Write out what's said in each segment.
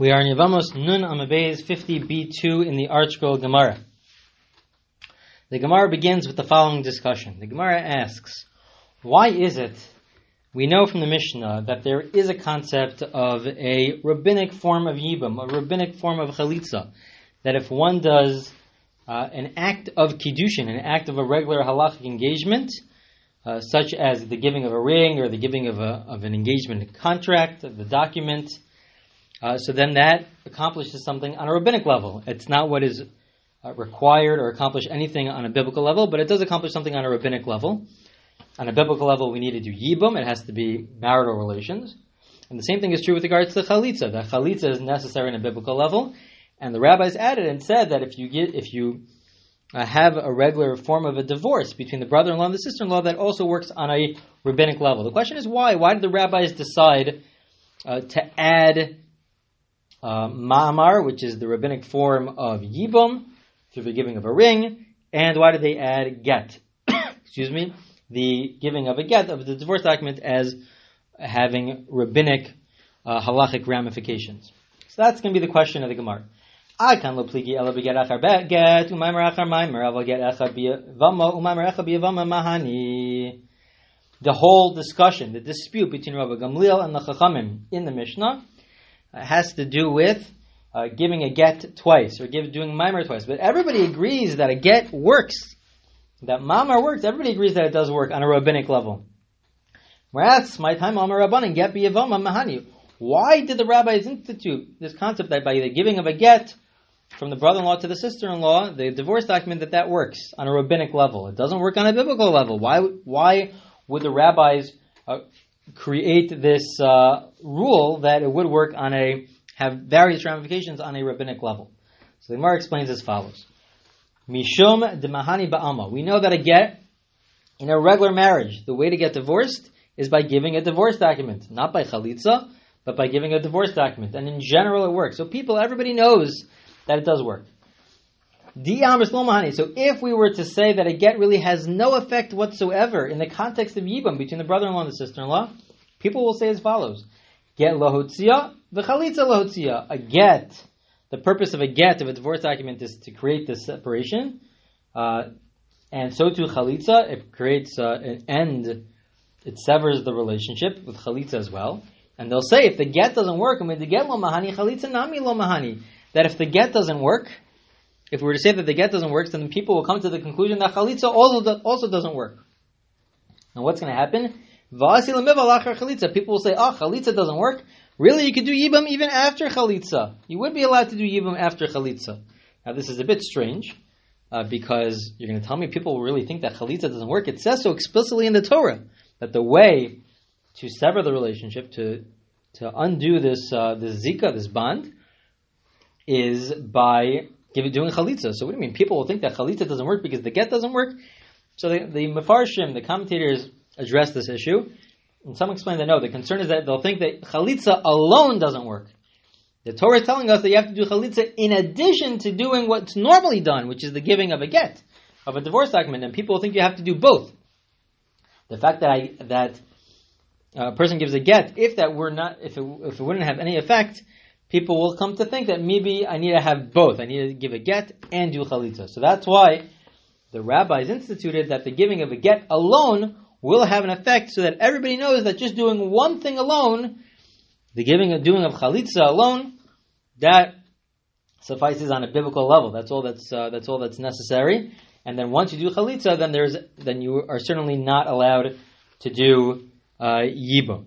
We are in Yevamos Nun Amud Beis 50b2 in the ArtScroll Gemara. The Gemara begins with the following discussion. The Gemara asks, why is it we know from the Mishnah that there is a concept of a rabbinic form of yibum, a rabbinic form of chalitza, that if one does uh, an act of kiddushin, an act of a regular halachic engagement, uh, such as the giving of a ring or the giving of, a, of an engagement contract, the document, uh, so then that accomplishes something on a rabbinic level. It's not what is uh, required or accomplish anything on a biblical level, but it does accomplish something on a rabbinic level. On a biblical level, we need to do yibum. It has to be marital relations. And the same thing is true with regards to the chalitza. That chalitza is necessary on a biblical level. And the rabbis added and said that if you get, if you uh, have a regular form of a divorce between the brother-in-law and the sister-in-law, that also works on a rabbinic level. The question is why? Why did the rabbis decide uh, to add uh, ma'amar, which is the rabbinic form of yibum, through the giving of a ring, and why did they add get? Excuse me the giving of a get of the divorce document as having rabbinic uh, halachic ramifications. So that's going to be the question of the Gemara. The whole discussion, the dispute between Rabbi Gamliel and the Chachamim in the Mishnah has to do with uh, giving a get twice or give, doing mimer twice. But everybody agrees that a get works that mamar works, everybody agrees that it does work on a rabbinic level. Whereas, my time Amar Rabbanan get biyavama mahani. Why did the rabbis institute this concept that by the giving of a get from the brother-in-law to the sister-in-law, the divorce document, that that works on a rabbinic level? It doesn't work on a biblical level. Why? Why would the rabbis uh, create this uh, rule that it would work on a have various ramifications on a rabbinic level? So the Gemara explains as follows. Mishum demahani ba'alma. We know that a get in a regular marriage, the way to get divorced is by giving a divorce document, not by chalitza, but by giving a divorce document. And in general, it works. So people, everybody knows that it does work. So if we were to say that a get really has no effect whatsoever in the context of yibam between the brother-in-law and the sister-in-law, people will say as follows: Get lahotzia, v'chalitza lahotzia. A get the purpose of a get of a divorce document is to create this separation, uh, and so too chalitza. It creates uh, an end. It severs the relationship with chalitza as well. And they'll say if the get doesn't work, and mean the get lo mahani chalitza nami lo mahani. That if the get doesn't work, if we were to say that the get doesn't work, then people will come to the conclusion that chalitza also also doesn't work. And what's going to happen? People will say, "Oh, chalitza doesn't work." Really, you could do Yibam even after Chalitza. You would be allowed to do Yibam after Chalitza. Now, this is a bit strange, uh, because you're going to tell me people really think that Chalitza doesn't work. It says so explicitly in the Torah that the way to sever the relationship, to, to undo this, uh, this Zika, this bond, is by giving, doing Chalitza. So what do you mean? People will think that Chalitza doesn't work because the get doesn't work? So the, the the commentators, address this issue. And some explain that no, the concern is that they'll think that chalitza alone doesn't work. The Torah is telling us that you have to do chalitza in addition to doing what's normally done, which is the giving of a get, of a divorce document, and people think you have to do both. The fact that I, that a person gives a get, if that were not, if it, if it wouldn't have any effect, people will come to think that maybe I need to have both. I need to give a get and do chalitza. So that's why the rabbis instituted that the giving of a get alone will have an effect so that everybody knows that just doing one thing alone, the giving and doing of chalitza alone, that suffices on a biblical level. That's all that's uh, that's all that's necessary. And then once you do chalitza, then there's then you are certainly not allowed to do uh, yibum.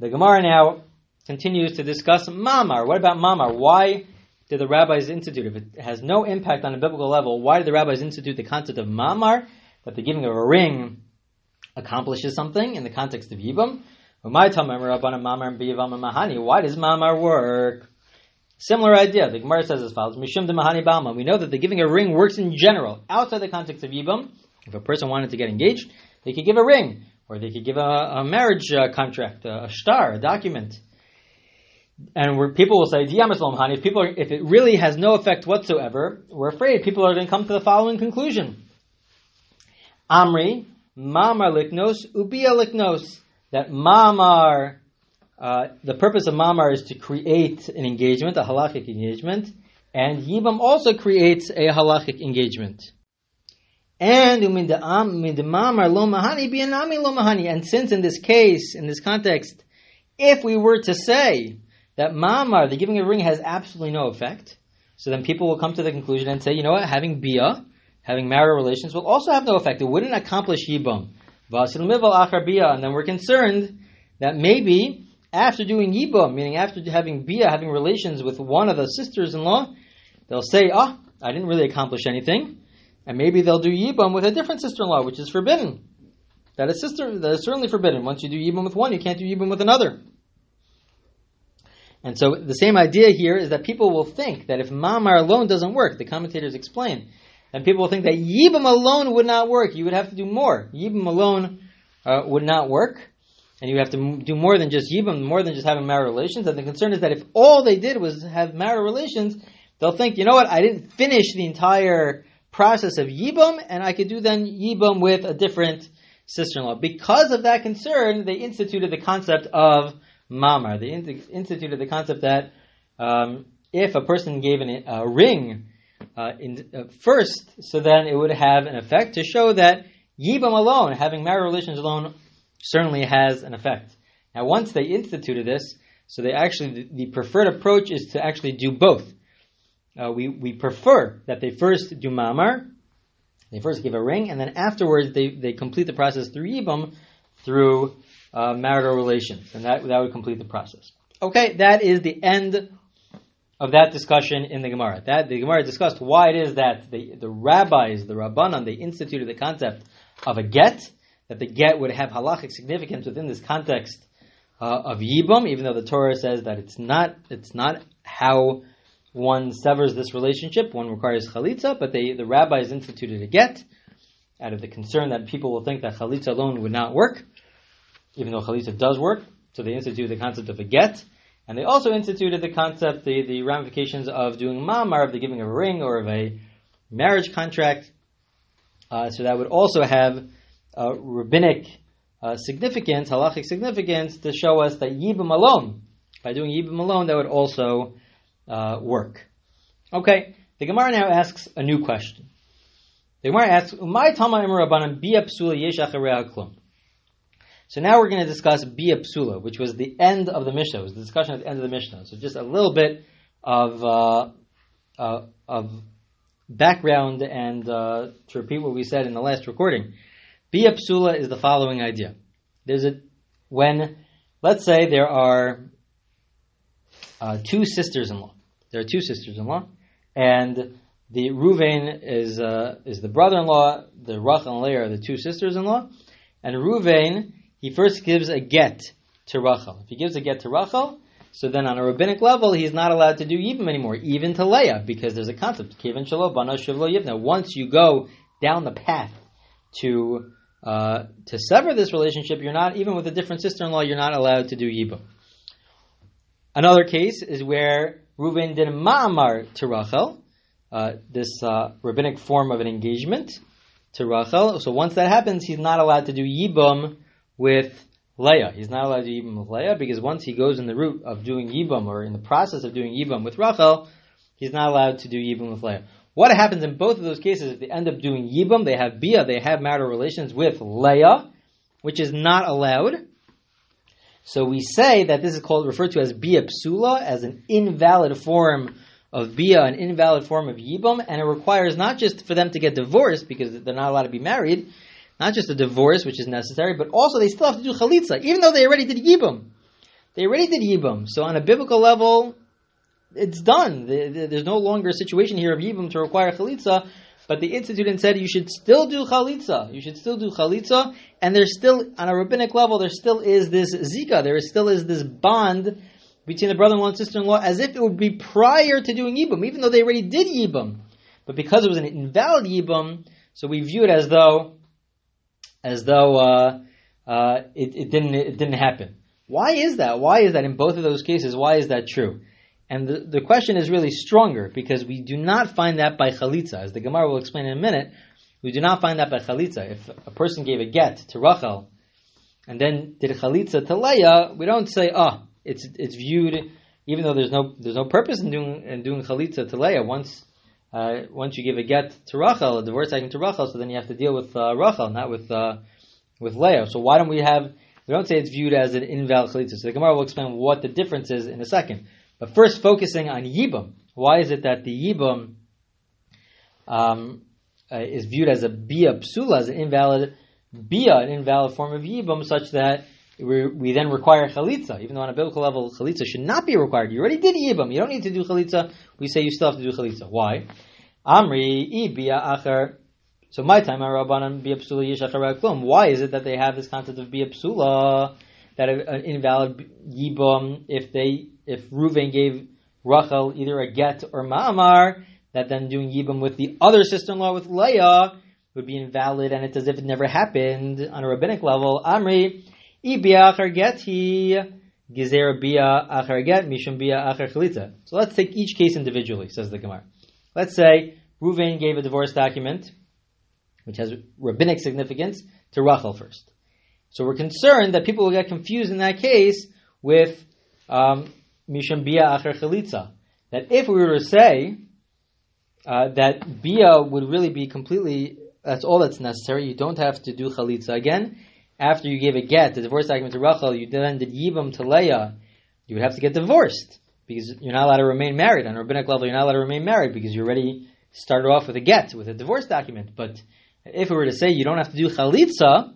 The Gemara now continues to discuss mamar. What about mamar? Why did the rabbis institute? If it has no impact on a biblical level, why did the rabbis institute the concept of mamar? That the giving of a ring accomplishes something in the context of Yibam. Why does Mamar work? Similar idea. The Gemara says as follows: Mishum de Mahani. We know that the giving a ring works in general, outside the context of Yibam. If a person wanted to get engaged, they could give a ring, or they could give a, a marriage uh, contract, a, a shtar, a document. And people will say, if people, are, if it really has no effect whatsoever, we're afraid people are going to come to the following conclusion: Amri, Mamar liknos, ubia liknos. That mamar uh, the purpose of mamar is to create an engagement, a halachic engagement, and yibam also creates a halachic engagement. And mahani lo mahani. And since in this case, in this context, if we were to say that mamar, the giving of a ring, has absolutely no effect, so then people will come to the conclusion and say, you know what, having bia, having marital relations, will also have no effect. It wouldn't accomplish yibam. And then we're concerned that maybe after doing yibam, meaning after having bia, having relations with one of the sisters-in-law, they'll say, ah, oh, I didn't really accomplish anything. And maybe they'll do yibam with a different sister-in-law, which is forbidden. That is sister that is certainly forbidden. Once you do yibam with one, you can't do yibam with another. And so the same idea here is that people will think that if mamar alone doesn't work, the commentators explain, then people will think that yibam alone would not work. You would have to do more. Yibam alone uh, would not work, and you have to do more than just yibam, more than just having marital relations. And the concern is that if all they did was have marital relations, they'll think, you know what, I didn't finish the entire process of yibam, and I could do then yibam with a different sister-in-law. Because of that concern, they instituted the concept of mamar. They instituted the concept that um, if a person gave an, a ring uh, in, uh, first, so then it would have an effect to show that yibam alone, having marital relations alone, certainly has an effect. Now, once they instituted this, so they actually the, preferred approach is to actually do both. Uh, we we prefer that they first do mamar, they first give a ring, and then afterwards they, they complete the process through yibam, through uh, marital relations, and that that would complete the process. Okay, that is the end of that discussion in the Gemara. That the Gemara discussed why it is that the the rabbis, the rabbanon, they instituted the concept of a get, that the get would have halachic significance within this context uh, of yibam, even though the Torah says that it's not it's not how one severs this relationship. One requires chalitza, but they, the rabbis instituted a get out of the concern that people will think that chalitza alone would not work even though chalitza does work. So they instituted the concept of a get, and they also instituted the concept, the, the ramifications of doing mamar, of the giving of a ring or of a marriage contract. Uh, so that would also have uh, rabbinic uh, significance, halachic significance, to show us that yibam alone, by doing yibam alone, that would also uh, work. Okay, the Gemara now asks a new question. The Gemara asks, "Umay tama rabbanan bia psula yesh klum." So now we're going to discuss Bia Psula, which was the end of the Mishnah. It was the discussion at the end of the Mishnah. So just a little bit of uh, uh, of background and uh, to repeat what we said in the last recording. Bia Psula is the following idea. There's a when let's say there are uh, two sisters-in-law. There are two sisters-in-law, and the Ruvain is uh, is the brother-in-law. The Rachel and Leah are the two sisters-in-law, and Ruvain he first gives a get to Rachel. If he gives a get to Rachel, so then on a rabbinic level, he's not allowed to do Yibam anymore, even to Leah, because there's a concept, Yivna. Once you go down the path to uh, to sever this relationship, you're not, even with a different sister-in-law, you're not allowed to do Yibam. Another case is where Reuven did ma'amar to Rachel, uh, this uh, rabbinic form of an engagement to Rachel. So once that happens, he's not allowed to do Yibam with Leah. He's not allowed to Yibam with Leah because once he goes in the route of doing Yibam or in the process of doing Yibam with Rachel, he's not allowed to do Yibam with Leah. What happens in both of those cases, if they end up doing Yibam, they have Bia, they have marital relations with Leah, which is not allowed. So we say that this is called, referred to as Bia Psula, as an invalid form of Bia, an invalid form of Yibam, and it requires not just for them to get divorced because they're not allowed to be married, not just a divorce, which is necessary, but also they still have to do chalitza, even though they already did yibum. They already did yibum. So on a biblical level, it's done. There's no longer a situation here of yibum to require chalitza, but the institute said you should still do chalitza. You should still do chalitza, and there's still, on a rabbinic level, there still is this zika, there still is this bond between the brother-in-law and sister-in-law, as if it would be prior to doing yibum, even though they already did yibum. But because it was an invalid yibum, so we view it as though as though uh, uh, it, it, didn't it didn't happen. Why is that? Why is that in both of those cases? Why is that true? And the, the question is really stronger because we do not find that by chalitza, as the Gemara will explain in a minute. We do not find that by chalitza. If a person gave a get to Rachel and then did chalitza to Leah, we don't say, oh, it's it's viewed even though there's no there's no purpose in doing in doing chalitza to Leah once uh, once you give a get to Rachel, a divorce action to Rachel, so then you have to deal with uh, Rachel, not with uh, with Leah. So why don't we have? We don't say it's viewed as an invalid chalitza. So the Gemara will explain what the difference is in a second. But first, focusing on yibum. Why is it that the yibum um, uh, is viewed as a bia psula, as an invalid bia, an invalid form of yibum, such that we, we then require chalitza, even though on a biblical level chalitza should not be required. You already did yibam. You don't need to do chalitza. We say you still have to do chalitza. Why? Amri i bia acher. So my time rabbanan bia psula yishachar klum. Why is it that they have this concept of bia psula, that an invalid yibam, if they if Ruvain gave Rachel either a get or ma'amar, that then doing yibam with the other sister-in-law with Leah would be invalid, and it's as if it never happened on a rabbinic level. Amri bia acher get, mishum bia So let's take each case individually, says the Gemara. Let's say Ruvain gave a divorce document, which has rabbinic significance, to Rachel first. So we're concerned that people will get confused in that case with um, mishum bia acher chalitza. That if we were to say uh, that bia would really be completely, that's all that's necessary. You don't have to do chalitza again after you gave a get, the divorce document to Rachel, you then did Yibam to Leah, you would have to get divorced because you're not allowed to remain married. On a rabbinic level, you're not allowed to remain married because you already started off with a get, with a divorce document. But if we were to say you don't have to do chalitza,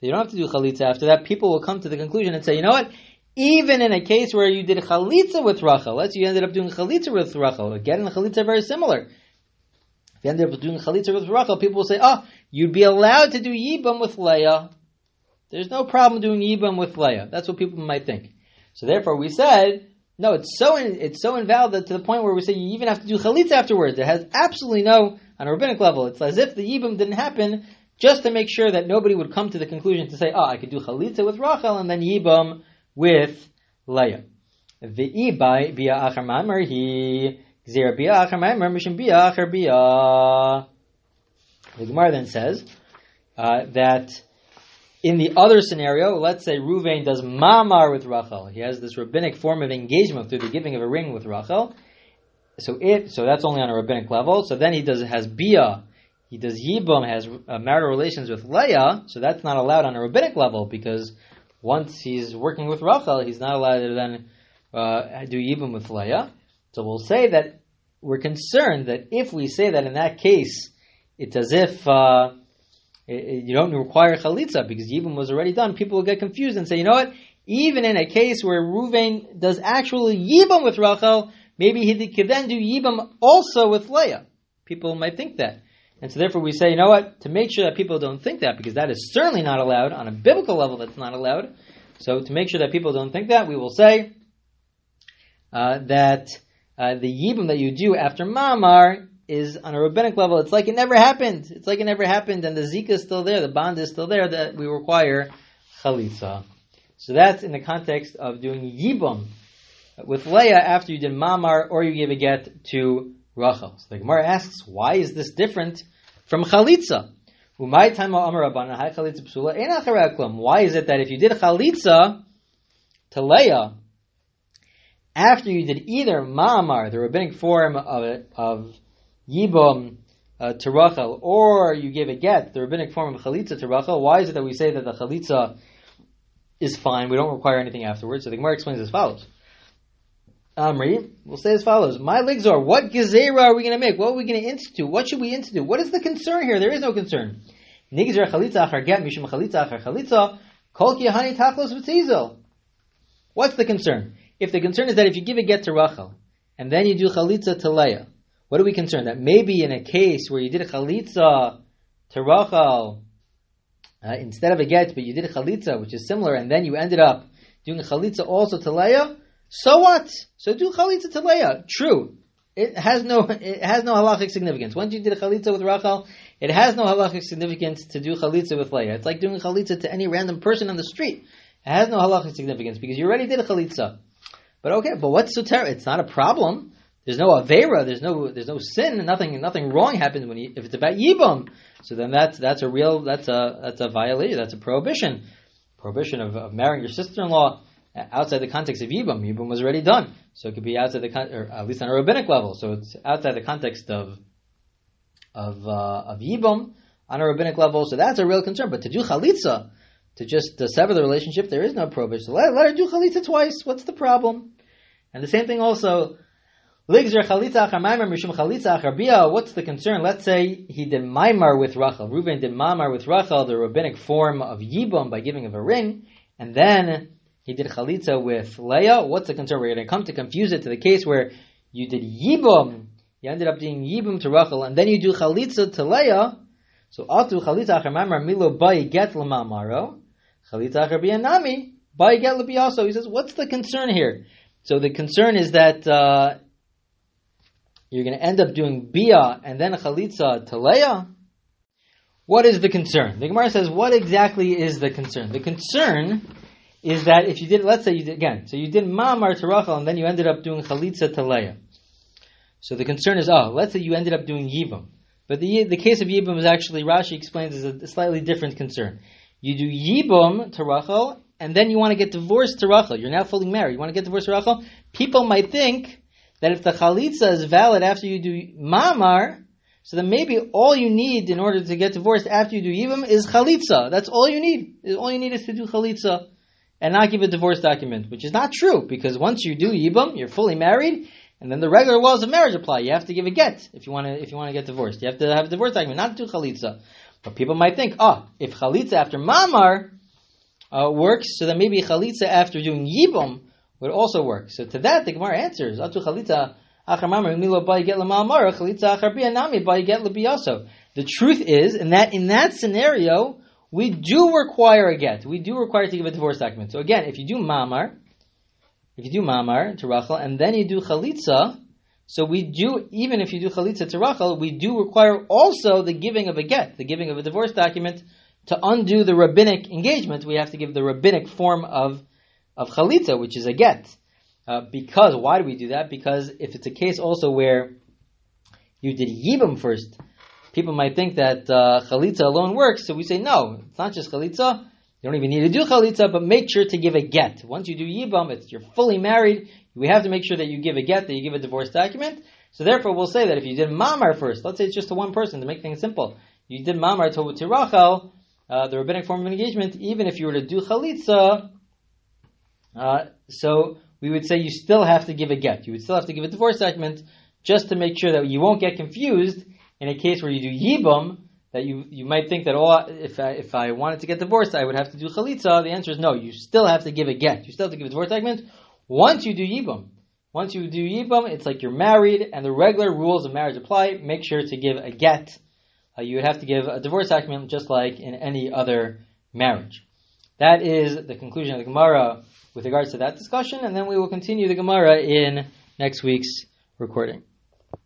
you don't have to do chalitza after that, people will come to the conclusion and say, you know what? Even in a case where you did chalitza with Rachel, let's you ended up doing chalitza with Rachel, again, chalitza are very similar. If you ended up doing chalitza with Rachel, people will say, oh, you'd be allowed to do yibam with Leah there's no problem doing Yibam with Leah. That's what people might think. So therefore we said, no, it's so in, it's so invalid to the point where we say you even have to do chalitza afterwards. It has absolutely no, on a rabbinic level, it's as if the Yibam didn't happen just to make sure that nobody would come to the conclusion to say, oh, I could do chalitza with Rachel and then Yibam with Leah. The Gemara then says uh, that in the other scenario, let's say Ruvain does mamar with Rachel. He has this rabbinic form of engagement through the giving of a ring with Rachel. So it, so that's only on a rabbinic level. So then he does has bia, he does yibum, has uh, marital relations with Leah. So that's not allowed on a rabbinic level because once he's working with Rachel, he's not allowed to then uh, do yibum with Leah. So we'll say that we're concerned that if we say that in that case, it's as if. Uh, you don't require chalitza because Yibum was already done, people will get confused and say, you know what? Even in a case where Ruvain does actually Yibum with Rachel, maybe he could then do Yibum also with Leah. People might think that. And so therefore we say, you know what? To make sure that people don't think that, because that is certainly not allowed, on a biblical level that's not allowed. So to make sure that people don't think that, we will say uh, that uh, the Yibum that you do after Mamar is on a rabbinic level, it's like it never happened. It's like it never happened, and the zika is still there, the bond is still there, that we require chalitza. So that's in the context of doing yibum with Leah after you did mamar or you gave a get to Rachel. So the Gemara asks, why is this different from chalitza? Why is it that if you did chalitza to Leah after you did either mamar, the rabbinic form of it, of yibum uh, to Rachel, or you gave a get, the rabbinic form of chalitza to Rachel, why is it that we say that the chalitza is fine, we don't require anything afterwards? So the Gemara explains as follows. Amri, we'll say as follows. My legs are, what gezerah are we going to make? What are we going to institute? What should we institute? What is the concern here? There is no concern. Nigzer chalitza achar get, mishum chalitza achar chalitza, kol ki tachlos v'tzizel. What's the concern? If the concern is that if you give a get to Rachel, and then you do chalitza to Leah, what are we concerned? That maybe in a case where you did a chalitza to Rachel uh, instead of a get, but you did a chalitza, which is similar, and then you ended up doing a chalitza also to Leah, so what? So do chalitza to Leah. True. It has no it has no halachic significance. Once you did a chalitza with Rachel, it has no halachic significance to do chalitza with Leah. It's like doing chalitza to any random person on the street. It has no halachic significance because you already did a chalitza. But okay, but what's so terrible? It's not a problem. There's no avera. There's no there's no sin. Nothing nothing wrong happens when you, if it's about yibum. So then that's that's a real that's a that's a violation. That's a prohibition. Prohibition of, of marrying your sister-in-law outside the context of Yibam. Yibam was already done, so it could be outside the or at least on a rabbinic level. So it's outside the context of of uh, of Yibam on a rabbinic level. So that's a real concern. But to do chalitza, to just sever the relationship, there is no prohibition. So let, let her do chalitza twice. What's the problem? And the same thing also. What's the concern? Let's say he did maimar with Rachel. Reuven did maimar with Rachel, the rabbinic form of yibam by giving of a ring, and then he did chalitza with Leah. What's the concern? We're going to come to confuse it to the case where you did yibam, you ended up doing yibam to Rachel, and then you do chalitza to Leah. So atu chalitza achar maimar milo bay get lemamaro, chalitza achar biyanami bay get lebiyaso. He says, what's the concern here? So the concern is that. Uh, you're going to end up doing bia and then chalitza to Leah. What is the concern? The Gemara says, what exactly is the concern? The concern is that if you did, let's say you did, again, so you did ma'amar to Rachel and then you ended up doing chalitza to Leah. So the concern is, oh, let's say you ended up doing yibam. But the, the case of yibam is actually, Rashi explains, is a slightly different concern. You do yibam to Rachel and then you want to get divorced to Rachel. You're now fully married. You want to get divorced to Rachel. People might think that if the chalitza is valid after you do mamar, so then maybe all you need in order to get divorced after you do yibam is chalitza. That's all you need. All you need is to do chalitza and not give a divorce document, which is not true because once you do yibam, you're fully married, and then the regular laws of marriage apply. You have to give a get if you want to if you want to get divorced. You have to have a divorce document, not do chalitza. But people might think, oh, if chalitza after mamar uh, works, so then maybe chalitza after doing yibam would also work. So to that, the Gemara answers, The truth is, in that in that scenario, we do require a get. We do require to give a divorce document. So again, if you do mamar, if you do mamar to Rachel, and then you do chalitza, so we do, even if you do chalitza to Rachel, we do require also the giving of a get, the giving of a divorce document. To undo the rabbinic engagement, we have to give the rabbinic form of of chalitza, which is a get. Uh, because why do we do that? Because if it's a case also where you did yibam first, people might think that uh, chalitza alone works. So we say no, it's not just chalitza. You don't even need to do chalitza, but make sure to give a get. Once you do yibam, it's you're fully married. We have to make sure that you give a get, that you give a divorce document. So therefore, we'll say that if you did mamar first, let's say it's just to one person to make things simple, you did mamar to Rachel, uh, the rabbinic form of engagement. Even if you were to do chalitza, uh, so we would say you still have to give a get. You would still have to give a divorce document just to make sure that you won't get confused in a case where you do yibam, that you, you might think that oh if I, if I wanted to get divorced I would have to do chalitza. The answer is no. You still have to give a get. You still have to give a divorce document once you do yibam. Once you do yibam, it's like you're married and the regular rules of marriage apply. Make sure to give a get. Uh, you would have to give a divorce document just like in any other marriage. That is the conclusion of the Gemara with regards to that discussion, and then we will continue the Gemara in next week's recording.